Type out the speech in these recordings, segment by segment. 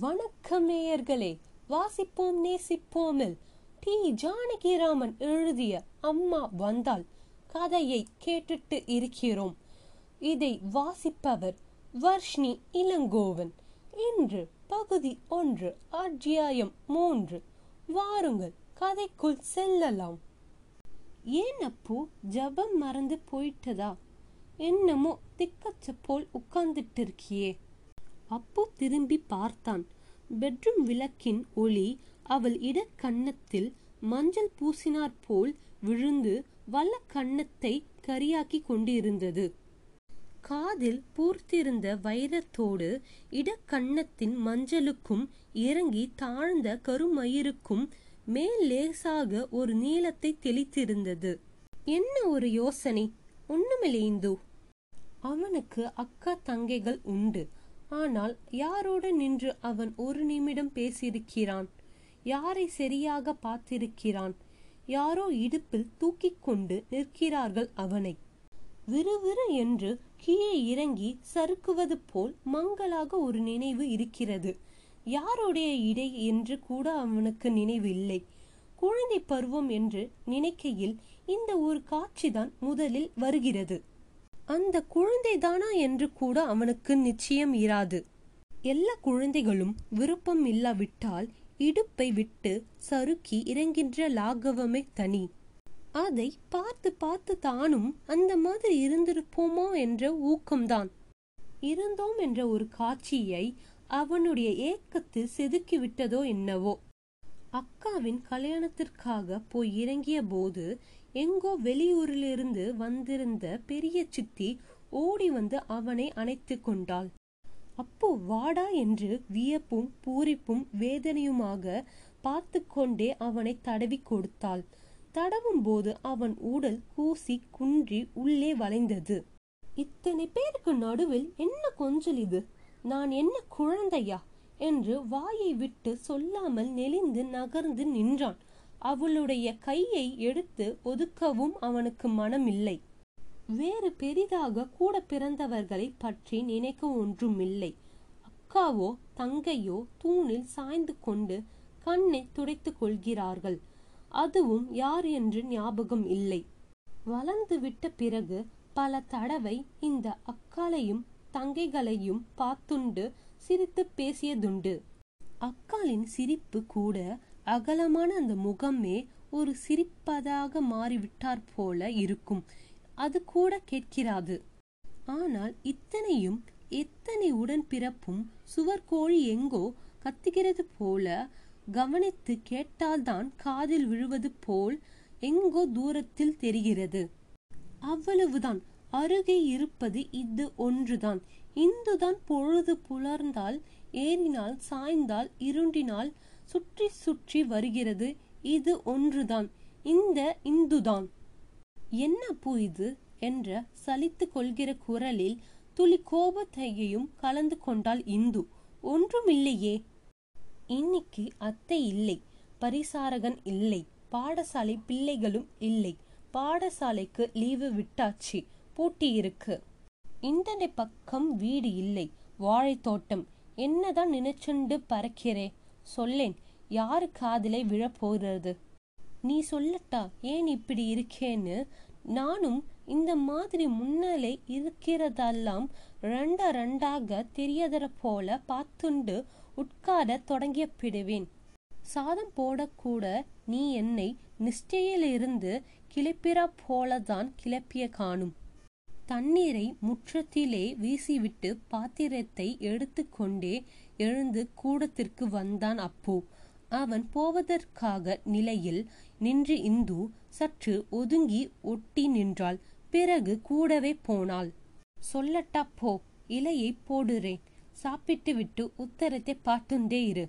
வணக்கம் நேயர்களே வாசிப்போம் நேசிப்போமில் டி. ஜானகிராமன் எழுதிய அம்மா வந்தால் கதையை கேட்டுட்டு இருக்கிறோம். இதை வாசிப்பவர் வர்ஷ்ணி இளங்கோவன். இன்று பகுதி ஒன்று அத்தியாயம் மூன்று. வாருங்கள் கதைக்குள் செல்லலாம். ஏன் அப்போ ஜபம் மறந்து போயிட்டதா? என்னமோ திக்கச்ச போல் உட்கார்ந்துட்டு இருக்கியே. அப்போ திரும்பி பார்த்தான். பெட்ரூம் விளக்கின் ஒளி அவள் இடக்கன்னத்தில் மஞ்சள் பூசினாற் போல் விழுந்து வல்ல கன்னத்தை கரியாக்கி கொண்டிருந்தது. காதில் பூர்த்திருந்த வைரத்தோடு இடக்கன்னத்தின் மஞ்சளுக்கும் இறங்கி தாழ்ந்த கருமயிருக்கும் மேல் லேசாக ஒரு நீளத்தை தெளித்திருந்தது. என்ன ஒரு யோசனை? ஒண்ணுமில்லை இந்து. அவனுக்கு அக்கா தங்கைகள் உண்டு. ஆனால் யாரோடு நின்று அவன் ஒரு நிமிடம் பேசியிருக்கிறான்? யாரை சரியாக பார்த்திருக்கிறான்? யாரோ இடுப்பில் தூக்கிக் கொண்டு நிற்கிறார்கள் அவனை. விறுவிறு என்று கீழே இறங்கி சறுக்குவது போல் மங்களாக ஒரு நினைவு இருக்கிறது. யாருடைய இடை என்று கூட அவனுக்கு நினைவு இல்லை குழந்தை பருவம் என்று நினைக்கையில் இந்த ஒரு காட்சிதான் முதலில் வருகிறது. அந்த குழந்தைதானா என்று கூட அவனுக்கு நிச்சயம் இராது. எல்லா குழந்தைகளும் விருப்பம் இல்லாவிட்டால் இடுப்பை விட்டு சறுக்கி இறங்கின்ற லாகவமே தனி. அதை பார்த்து பார்த்து தானும் அந்த மாதிரி இருந்திருப்போமோ என்ற ஊக்கம்தான். இருந்தோம் என்ற ஒரு காட்சியை அவனுடைய ஏக்கத்தில் செதுக்கி விட்டதோ என்னவோ. அக்காவின் கல்யாணத்திற்காக போய் இறங்கிய போது எங்கோ வெளியூரிலிருந்து வந்திருந்த பெரிய சித்தி ஓடி வந்து அவனை அணைத்து கொண்டாள். அப்போ வாடா என்று வியப்பும் பூரிப்பும் வேதனையுமாக பார்த்து கொண்டே அவனை தடவி கொடுத்தாள். தடவும் போது அவன் உடல் கூசி குன்றி உள்ளே வளைந்தது. இத்தனை பேருக்கு நடுவில் என்ன கொஞ்சல் இது? நான் என்ன குழந்தையா? என்று வாயை விட்டு சொல்லாமல் நெளிந்து நகர்ந்து நின்றான். அவளுடைய கையை எடுத்து ஒதுக்கவும் அவனுக்கு மனமில்லை. வேறு பெரிதாக கூட பிறந்தவர்களை பற்றி நினைக்க ஒன்றுமில்லை. அக்காவோ தங்கையோ தூணில் சாய்ந்து கொண்டு கண்ணை துடைத்துக் கொள்கிறார்கள். அதுவும் யார் என்று ஞாபகம் இல்லை. வளர்ந்து விட்ட பிறகு பல தடவை இந்த அக்காலையும் தங்கைகளையும் பார்த்துண்டு சிரித்து பேசியதுண்டு. அக்காலின் சிரிப்பு கூட அகலமான அந்த முகமே ஒரு சிரிப்பதாக மாறிவிட்டார் போல இருக்கும். அது கூட கேட்கிறாது. ஆனால் இத்தனையும் எத்தனை உடன் பிறப்பும் சுவர்கோழி எங்கோ கத்துகிறது போல கவனித்து கேட்டால்தான் காதில் விழுவது போல் எங்கோ தூரத்தில் தெரிகிறது. அவ்வளவுதான். அருகே இருப்பது இது ஒன்றுதான். இந்துதான் பொழுது புலர்ந்தால் ஏறினால் சாய்ந்தால் இருண்டினால் சுற்றி சுற்றி வருகிறது. இது ஒன்றுதான். இந்த இந்துதான். என்ன பூ இது? என்ற சலித்து கொள்கிற குரலில் துளி கோபத்தையும் கலந்து கொண்டால் இந்து. ஒன்றுமில்லையே. இன்னைக்கு அத்தை இல்லை. பரிசாரகன் இல்லை. பாடசாலை பிள்ளைகளும் இல்லை. பாடசாலைக்கு லீவு விட்டாச்சு. பூட்டி இருக்கு. இந்த பக்கம் வீடு இல்லை. வாழைத்தோட்டம். என்னதான் நினைச்சுண்டு பறக்கிறே. சொல்லேன் யாரு காதிலே விழப்போகிறது? நீ சொல்லட்டா ஏன் இப்படி இருக்கேன்னு? நானும் இந்த மாதிரி முன்னாலே இருக்கிறதெல்லாம் ரெண்டா ரெண்டாக தெரியதற போல பார்த்துண்டு உட்கார தொடங்கிய பிடுவேன் சாதம் போடக்கூட நீ என்னை நிஷ்டையிலிருந்து கிளப்பிற போலதான் கிளப்பிய காணும். தண்ணீரை முற்றத்திலே வீசிவிட்டு பாத்திரத்தை எடுத்துக்கொண்டே எழுந்து கூடத்திற்கு வந்தான் அப்போ. அவன் போவதற்காக நிலையில் நின்று இந்து சற்று ஒதுங்கி ஒட்டி நின்றாள். பிறகு கூடவே போனாள். சொல்லட்டா போ இலையை போடுறேன். சாப்பிட்டு விட்டு உத்தரத்தை பார்த்துண்டே இரு.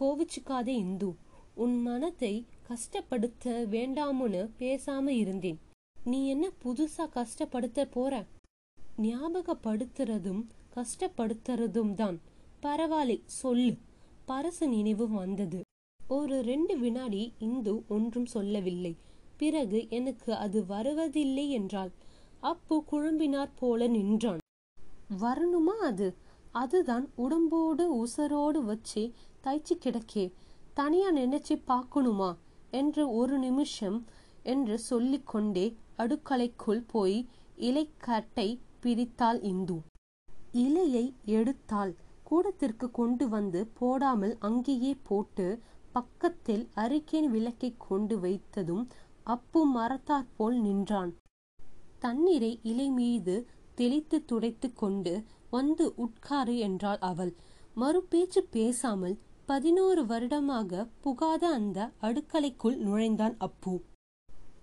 கோவிச்சுக்காதே இந்து உன் மனத்தை கஷ்டப்படுத்த வேண்டாமுன்னு பேசாம இருந்தேன். நீ என்ன புதுசா கஷ்டப்படுத்த போற? ஞாபகப்படுத்துறதும் கஷ்டப்படுத்துறதும் தான். பரவாயில்லை சொல்லு. பரசு நினைவு வந்தது. ஒரு ரெண்டு வினாடி இந்து ஒன்றும் சொல்லவில்லை. பிறகு எனக்கு அது வருவதில்லை என்றாள். அப்பு குழம்பினார் போல நின்றான். வரணுமா அது? அதுதான் உடம்போடு உசரோடு வச்சு தைச்சு கிடக்கே. தனியா நினைச்சு பார்க்கணுமா? என்று ஒரு நிமிஷம் என்று சொல்லிக்கொண்டே அடுக்கலைக்குள் போய் இலைக்கட்டை பிரித்தாள் இந்து. இலையை எடுத்தாள். கூடத்திற்கு கொண்டு வந்து போடாமல் அங்கேயே போட்டு பக்கத்தில் அரிக்கேன் விளக்கை கொண்டு வைத்ததும் அப்பு மரத்தாற்போல் நின்றான். தண்ணீரை இலை மீது தெளித்து துடைத்து கொண்டு வந்து உட்காரு என்றாள் அவள். மறுபேச்சு பேசாமல் பதினோரு வருடமாக புகாத அந்த அடுக்கலைக்குள் நுழைந்தான் அப்பு.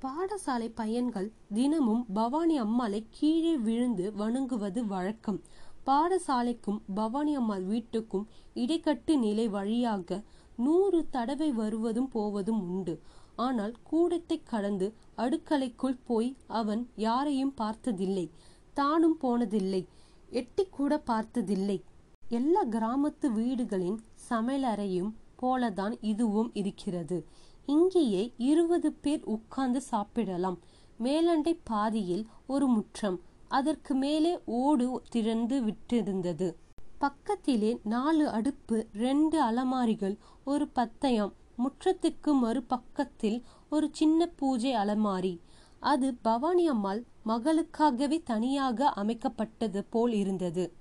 பாடசாலை பையன்கள் தினமும் பவானி அம்மாளை கீழே விழுந்து வணங்குவது வழக்கம். பாடசாலைக்கும் பவானி அம்மாள் வீட்டுக்கும் இடைக்கட்டு நிலை வழியாக நூறு தடவை வருவதும் போவதும் உண்டு. ஆனால் கூடத்தை கடந்து அடுக்கலைக்குள் போய் அவன் யாரையும் பார்த்ததில்லை. தானும் போனதில்லை. எட்டி கூட பார்த்ததில்லை. எல்லா கிராமத்து வீடுகளின் சமையலறையும் போலதான் இதுவும் இருக்கிறது. இங்கேயே இருபது பேர் உட்கார்ந்து சாப்பிடலாம். மேலண்டை பாதியில் ஒரு முற்றம். அதற்கு மேலே ஓடு திறந்து விட்டிருந்தது. பக்கத்திலே நாலு அடுப்பு ரெண்டு அலமாரிகள் ஒரு பத்தயம். முற்றத்துக்கு மறுபக்கத்தில் ஒரு சின்ன பூஜை அலமாரி. அது பவானி அம்மாள் மகளுக்காகவே தனியாக அமைக்கப்பட்டது போல் இருந்தது.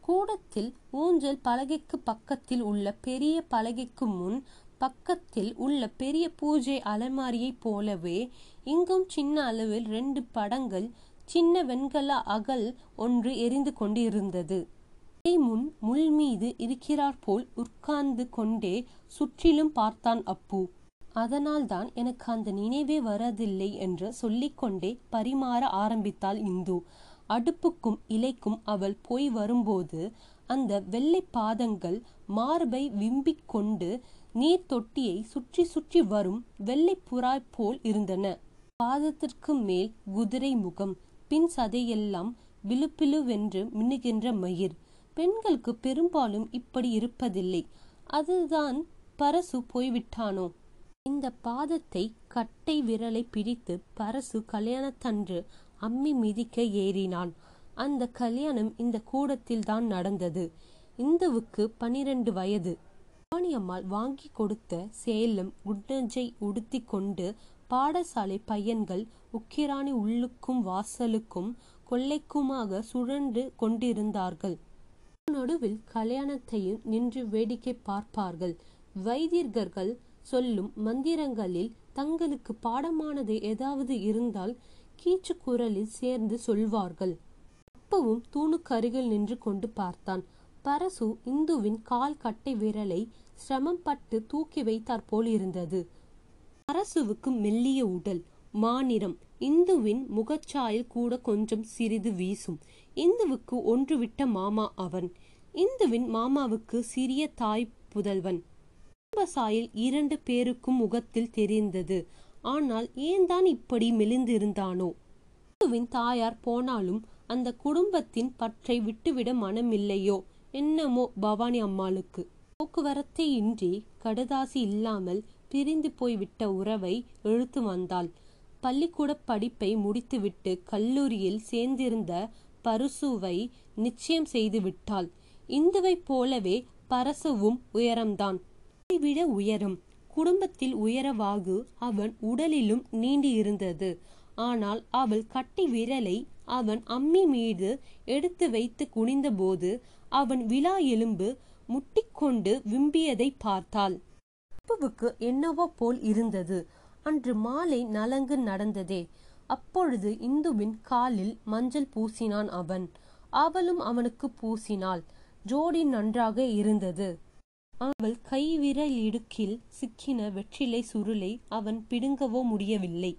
கூடத்தில் ஊஞ்சல் பலகைக்கு பக்கத்தில் உள்ள பெரிய பலகைக்கு முன் பக்கத்தில் உள்ள பெரிய பூஜை அலமாரியைப் போலவே இங்கும் சின்ன அளவில் ரெண்டு படங்கள் சின்ன வெண்கல அகல் ஒன்று எரிந்து கொண்டிருந்தது. முன் முள் மீது இருக்கிறார் போல் உட்கார்ந்து கொண்டே சுற்றிலும் பார்த்தான் அப்பு. அதனால்தான் எனக்கு அந்த நினைவே வரதில்லை என்று சொல்லிக்கொண்டே பரிமாற ஆரம்பித்தாள் இந்து. அடுப்புக்கும் இலைக்கும் அவள் போய் வரும்போது அந்த வெள்ளை பாதங்கள் மார்பை விம்பிக் கொண்டு நீர் தொட்டியை சுற்றி சுற்றி வரும் வெள்ளை புறாய் போல் இருந்தன. பாதத்திற்கு மேல் குதிரை முகம் பின் சதையெல்லாம் விழுப்பிழுவென்று மின்னுகின்ற மயிர். பெண்களுக்கு பெரும்பாலும் இப்படி இருப்பதில்லை. அதுதான் பரசு போய்விட்டானோ? இந்த பாதத்தை கட்டை விரலை பிடித்து பரசு கல்யாணத்தன்று அம்மி மிதிக்க ஏறினான். அந்த கல்யாணம் இந்த கூடத்தில் தான் நடந்தது. இந்துவுக்கு பனிரெண்டு வயது. அம்மாள் வாங்கி கொடுத்த சேலம் குண்டஞ்சை உடுத்தி கொண்டு பாடசாலை பையன்கள் உக்கிராணி உள்ளுக்கும் வாசலுக்கும் கொள்ளைக்குமாக சுழன்று கொண்டிருந்தார்கள். நடுவில் கல்யாணத்தையும் நின்று வேடிக்கை பார்ப்பார்கள். வைத்தியர்கள் சொல்லும் மந்திரங்களில் தங்களுக்கு பாடமானது ஏதாவது இருந்தால் கீச்சு குரலில் சேர்ந்து சொல்வார்கள். அப்பவும் தூணுக்கருகில் நின்று கொண்டு பார்த்தான். பரசு இந்துவின் கால் கட்டை விரலை சிரமம் பட்டு தூக்கி வைத்தாற் போல் இருந்தது அரசுவுக்கு மெல்லிய உடல் மாநிறம் இந்துவின் முகச்சாயல் கூட கொஞ்சம் சிறிது வீசும். இந்துவுக்கு ஒன்று விட்ட மாமா அவன். இந்துவின் மாமாவுக்கு சிறிய தாய் புதல்வன். குடும்பசாயில் இரண்டு பேருக்கும் முகத்தில் தெரிந்தது. ஆனால் ஏன் தான் இப்படி மெலிந்திருந்தானோ? இந்துவின் தாயார் போனாலும் அந்த குடும்பத்தின் பற்றை விட்டுவிட மனமில்லையோ? என்னமோ பவானி அம்மாளுக்கு. போக்குவரத்தே இன்றி கடுதாசி இல்லாமல் பிரிந்து போய்விட்ட உறவை இழுத்து வந்தாள். பள்ளிக்கூட படிப்பை முடித்துவிட்டு கல்லூரியில் சேர்ந்திருந்த பருசுவை நிச்சயம் செய்து விட்டாள் இந்துவை போலவே பரசுவும் உயரம்தான். விட உயரம். குடும்பத்தில் உயரவாகு அவன் உடலிலும் நீண்டி இருந்தது. ஆனால் அவள் கட்டி விரலை அவன் அம்மி மீது எடுத்து வைத்து குனிந்தபோது அவன் விழா எலும்பு முட்டிக்கொண்டு விம்பியதை பார்த்தாள். அப்புவுக்கு என்னவோ போல் இருந்தது. அன்று மாலை நலங்கு நடந்ததே. அப்பொழுது இந்துவின் காலில் மஞ்சள் பூசினான் அவன். அவளும் அவனுக்கு பூசினாள். ஜோடி நன்றாக இருந்தது. அவள் கைவிரல் இடுக்கில் சிக்கின வெற்றிலை சுருளை அவன் பிடுங்கவோ முடியவில்லை.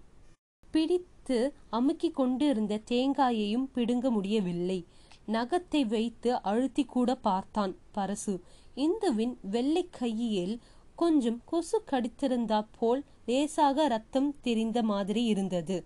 பிடித்து அமுக்கிக் கொண்டிருந்த தேங்காயையும் பிடுங்க முடியவில்லை. நகத்தை வைத்து அழுத்தி கூட பார்த்தான் பரசு. இந்துவின் வெள்ளை கையில் கொஞ்சம் கொசு கடித்திருந்தா போல் லேசாக ரத்தம் தெரிந்த மாதிரி இருந்தது.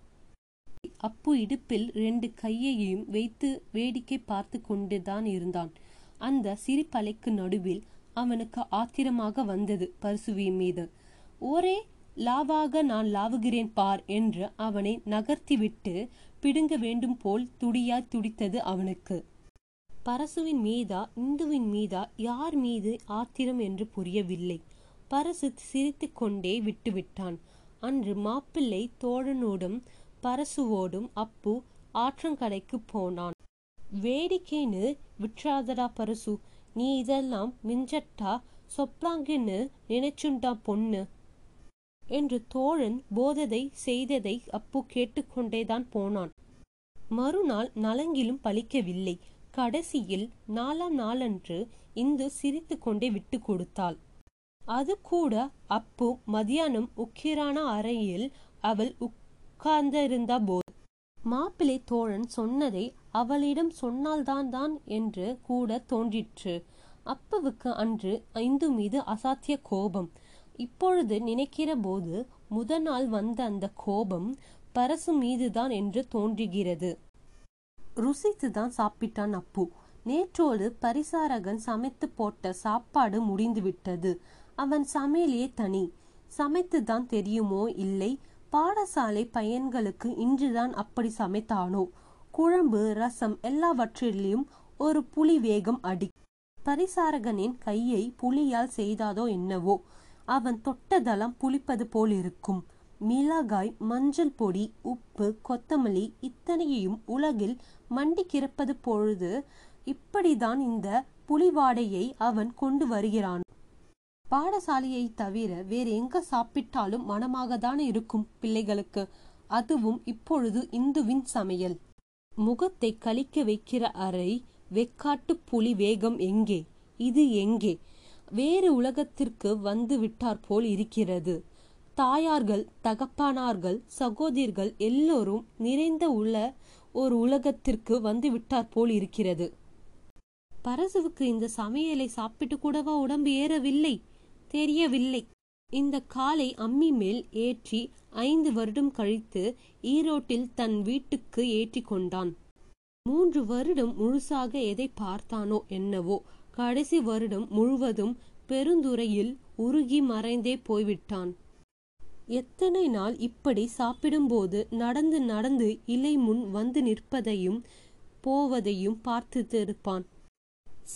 அப்பு இடுப்பில் ரெண்டு கையையும் வைத்து வேடிக்கை பார்த்து கொண்டுதான் இருந்தான். அந்த சிரிப்பலைக்கு நடுவில் அவனுக்கு ஆத்திரமாக வந்தது பரிசுவி மீது. ஒரே லாவாக நான் லாவுகிறேன் பார் என்று அவனை நகர்த்திவிட்டு பிடுங்க வேண்டும் போல் துடியாய் துடித்தது அவனுக்கு. பரசுவின் மீதா இந்துவின் மீதா யார் மீது ஆத்திரம் என்று புரியவில்லை. பரசு சிரித்து கொண்டே விட்டுவிட்டான். அன்று மாப்பிள்ளை தோழனோடும் பரசுவோடும் அப்பு ஆற்றங்கரைக்கு போனான். வேடிக்கைன்னு விட்றாதடா பரசு நீ இதெல்லாம் மிஞ்சட்டா சொப்பாங்கன்னு நினைச்சுண்டா பொண்ணு. என்று தோழன் போததை செய்ததை அப்பு கேட்டுக்கொண்டேதான் போனான். மறுநாள் நலங்கிலும் பலிக்கவில்லை. கடைசியில் நாலாம் நாளன்று இந்து சிரித்து கொண்டே விட்டு கொடுத்தாள். அது கூட அப்பு மதியானம் உக்கிரான அறையில் அவள் உட்கார்ந்திருந்த போது மாப்பிள்ளை தோழன் சொன்னதை அவளிடம் சொன்னால்தான் தான் என்று கூட தோன்றிற்று. அப்புவுக்கு அன்று ஐந்து மீது அசாத்திய கோபம். இப்பொழுது நினைக்கிற போது முதல் நாள் வந்த அந்த கோபம் பரசு மீதுதான் என்று தோன்றுகிறது. ருசித்துதான் சாப்பிட்டான் அப்பு. நேற்றோடு பரிசாரகன் சமைத்து போட்ட சாப்பாடு முடிந்துவிட்டது. அவன் சமையலே தனி. சமைத்துதான் தெரியுமோ இல்லை பாடசாலை பையன்களுக்கு இன்றுதான் அப்படி சமைத்தானோ? குழம்பு ரசம் எல்லாவற்றிலும் ஒரு புலி வேகம் அடி. பரிசாரகனின் கையை புலியால் செய்தாதோ என்னவோ? அவன் தொட்டதெல்லாம் புளிப்பது போல் இருக்கும். மிளகாய் மஞ்சள் பொடி உப்பு கொத்தமல்லி இத்தனையையும் உலகில் மண்டி கிறப்பது பொழுது இப்படிதான் இந்த புலிவாடையை அவன் கொண்டு வருகிறான். பாடசாலையை தவிர வேறு எங்க சாப்பிட்டாலும் மனமாகதான் இருக்கும் பிள்ளைகளுக்கு. அதுவும் இப்பொழுது இந்துவின் சமையல். முகத்தை கழிக்க வைக்கிற அறை வெக்காட்டு புலி வேகம் எங்கே? இது எங்கே? வேறு உலகத்திற்கு வந்து விட்டார் போல் இருக்கிறது. தாயார்கள் தகப்பானார்கள் சகோதரிகள் எல்லோரும் நிறைந்த உள்ள ஒரு உலகத்திற்கு வந்து விட்டார் போல் இருக்கிறது. பரசுவுக்கு இந்த சமையலை சாப்பிட்டு கூடவா உடம்பு ஏறவில்லை? தெரியவில்லை. இந்த காலை அம்மி மேல் ஏற்றி ஐந்து வருடம் கழித்து ஈரோட்டில் தன் வீட்டுக்கு ஏற்றி கொண்டான். மூன்று வருடம் முழுசாக எதை பார்த்தானோ என்னவோ கடைசி வருடம் முழுவதும் பெருந்துறையில் உருகி மறைந்தே போய்விட்டான். எத்தனை நாள் இப்படி சாப்பிடும்போது நடந்து நடந்து இலை முன் வந்து நிற்பதையும் போவதையும் பார்த்துத்திருப்பான்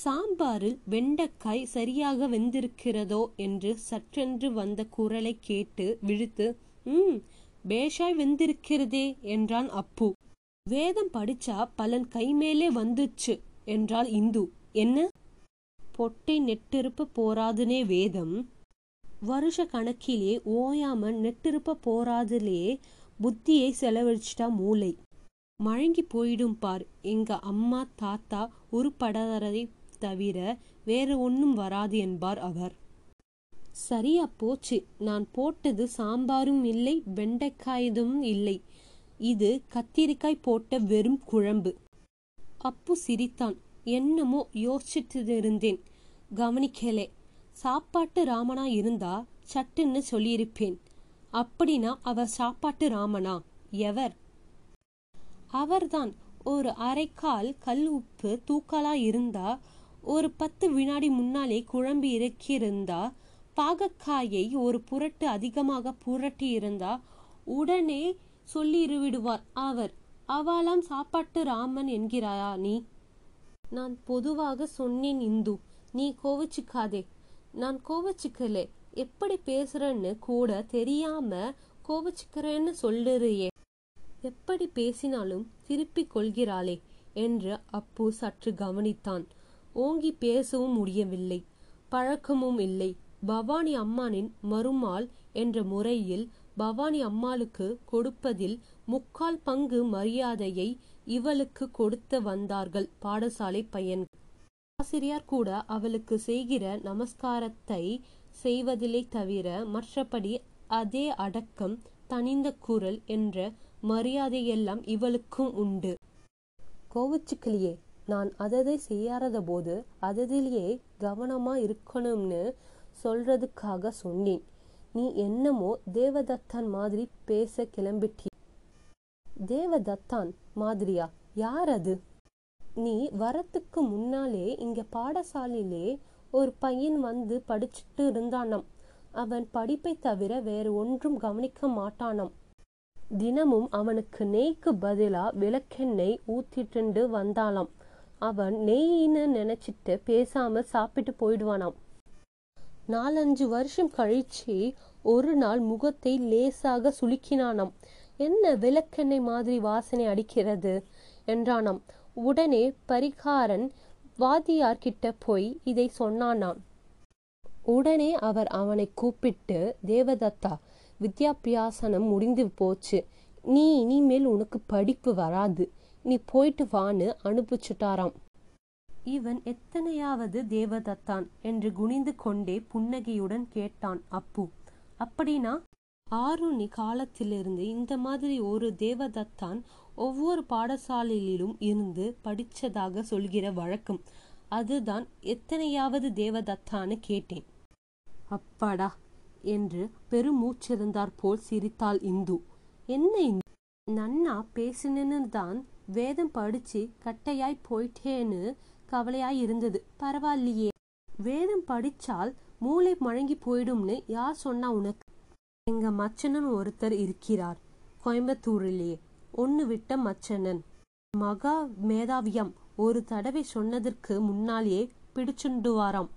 சாம்பாரில் வெண்டைக்காய் சரியாக வெந்திருக்கிறதோ என்று சற்றென்று வந்த குரலை கேட்டு விழுத்து ம் பேஷாய் வெந்திருக்கிறதே என்றான் அப்பு. வேதம் படிச்சா பலன் கைமேலே வந்துச்சு என்றாள் இந்து. என்ன? பொட்டை நெட்டிருப்ப போராதுனே வேதம். வருஷ கணக்கிலே ஓயாம நெட்டிருப்ப போராதுலே புத்தியை செலவழிச்சிட்டா மூளை. மழங்கி போயிடும் பார் எங்க அம்மா தாத்தா உருப்படாததை தவிர வேற ஒன்னும் வராது என்பார் அவர். சரியா போச்சு. நான் போட்டது சாம்பாரும் இல்லை வெண்டைக்காயதும் இல்லை. இது கத்திரிக்காய் போட்ட வெறும் குழம்பு. அப்பு சிரித்தான். என்னமோ யோசிச்சுட்டு இருந்தேன் கவனிக்கலே சாப்பாட்டு ராமனா இருந்தா சட்டுன்னு சொல்லியிருப்பேன். அப்படின்னா அவர் சாப்பாட்டு ராமனா? எவர்? அவர்தான் ஒரு அரைக்கால் கல் உப்பு தூக்கலா இருந்தா ஒரு பத்து வினாடி முன்னாலே குழம்பி இறக்கியிருந்தா பாகக்காயை ஒரு புரட்டு அதிகமாக புரட்டி இருந்தா உடனே சொல்லிருவிடுவார் அவர் அவளாம் சாப்பாட்டு ராமன் என்கிறாயா நீ? நான் பொதுவாக சொன்னேன் இந்து. நீ கோவச்சுக்காதே. நான் கோவச்சுக்கலே. எப்படி பேசுறேன்னு கூட தெரியாம கோவச்சுக்கிறேன்னு சொல்லுறியே. எப்படி பேசினாலும் திருப்பிக் கொள்கிறாளே என்று அப்பு சற்று கவனித்தான். ஓங்கி பேசவும் முடியவில்லை. பழக்கமும் இல்லை. பவானி அம்மானின் மருமாள் என்ற முறையில் பவானி அம்மாளுக்கு கொடுப்பதில் முக்கால் பங்கு மரியாதையை இவளுக்கு கொடுத்து வந்தார்கள் பாடசாலை பையன் ஆசிரியர் கூட அவளுக்கு செய்கிற நமஸ்காரத்தை செய்வதில்லை தவிர மற்றபடி அதே அடக்கம் தனிந்த குரல் என்ற மரியாதையெல்லாம் இவளுக்கும் உண்டு. கோவச்சுக்கலையே நான் அததை செய்யாத போது அததிலேயே கவனமா இருக்கணும்னு சொல்றதுக்காக சொன்னேன். நீ என்னமோ தேவதத்தன் மாதிரி பேச கிளம்பிட்டி தேவதத்தான் மாதிரியா? யார் அது நீ வரத்துக்கு முன்னாலே இங்க பாடசாலையிலே ஒரு பையன் வந்து படிச்சுட்டு இருந்தானாம். அவன் படிப்பை தவிர வேறு ஒன்றும் கவனிக்க மாட்டானாம். தினமும் அவனுக்கு நெய்க்கு பதிலா விளக்கெண்ணெய் ஊத்திட்டு வந்தாளாம். அவன் நெய்ன்னு நினைச்சிட்டு பேசாம சாப்பிட்டு போயிடுவானாம். நாலஞ்சு வருஷம் கழிச்சு ஒரு நாள் முகத்தை லேசாக சுளுக்கினானாம். என்ன விளக்கெண்ணெய் மாதிரி வாசனை அடிக்கிறது? என்றானாம். உடனே பரிகாரன் வாதியார் கிட்ட போய் இதை சொன்னானாம். உடனே அவர் அவனை கூப்பிட்டு தேவதத்தா வித்யாபியாசனம் முடிந்து போச்சு. நீ இனிமேல் உனக்கு படிப்பு வராது. நீ போயிட்டு வான்னு அனுப்பிச்சுட்டாராம். இவன் எத்தனையாவது தேவதத்தான்? என்று குனிந்து கொண்டே புன்னகையுடன் கேட்டான் அப்பு. அப்படின்னா ஆருணி காலத்திலிருந்து இந்த மாதிரி ஒரு தேவதத்தான் ஒவ்வொரு பாடசாலையிலும் இருந்து படிச்சதாக சொல்கிற வழக்கம். அதுதான் எத்தனையாவது தேவதத்தான்னு கேட்டேன். அப்பாடா என்று பெருமூச்சிருந்தார் போல் சிரித்தாள் இந்து. என்ன இந்து? நன்னா பேசினு தான் வேதம் படிச்சு கட்டையாய் போயிட்டேன்னு கவலையாய் இருந்தது. பரவாயில்லையே. வேதம் படிச்சால் மூளை மழங்கி போயிடும்னு யார் சொன்னா உனக்கு? எங்க மச்சனன் ஒருத்தர் இருக்கிறார். கோயம்புத்தூரிலேயே ஒன்னு விட்ட மச்சனன். மகா மேதாவியம். ஒரு தடவை சொன்னதற்கு முன்னாலேயே பிடிச்சுண்டுவாராம்.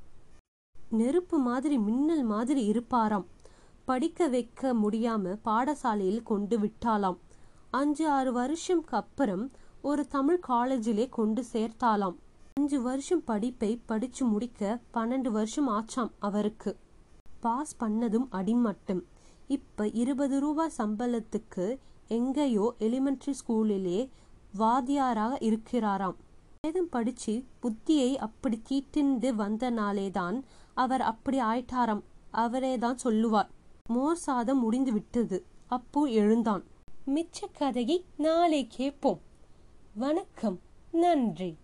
நெருப்பு மாதிரி மின்னல் மாதிரி இருப்பாராம். படிக்க வைக்க முடியாம பாடசாலையில் கொண்டு விட்டாலாம். அஞ்சு ஆறு வருஷம்க்கு அப்புறம் ஒரு தமிழ் காலேஜிலே கொண்டு சேர்த்தாலாம். அஞ்சு வருஷம் படிப்பை படிச்சு முடிக்க பன்னெண்டு வருஷம் ஆச்சாம் அவருக்கு. பாஸ் பண்ணதும் அடிமட்டம். இப்போ இருபது ரூபா சம்பளத்துக்கு எங்கேயோ எலிமெண்ட்ரி ஸ்கூலிலே வாத்தியாராக இருக்கிறாராம். வேதம் படிச்சு புத்தியை அப்படி தீட்டிண்டு வந்தனாலேதான் அவர் அப்படி ஆயிட்டாராம். அவரே தான் சொல்லுவார். மோர் சாதம் முடிந்து விட்டது. அப்பு எழுந்தான். மிச்ச கதையை நாளை கேட்போம். வணக்கம். நன்றி.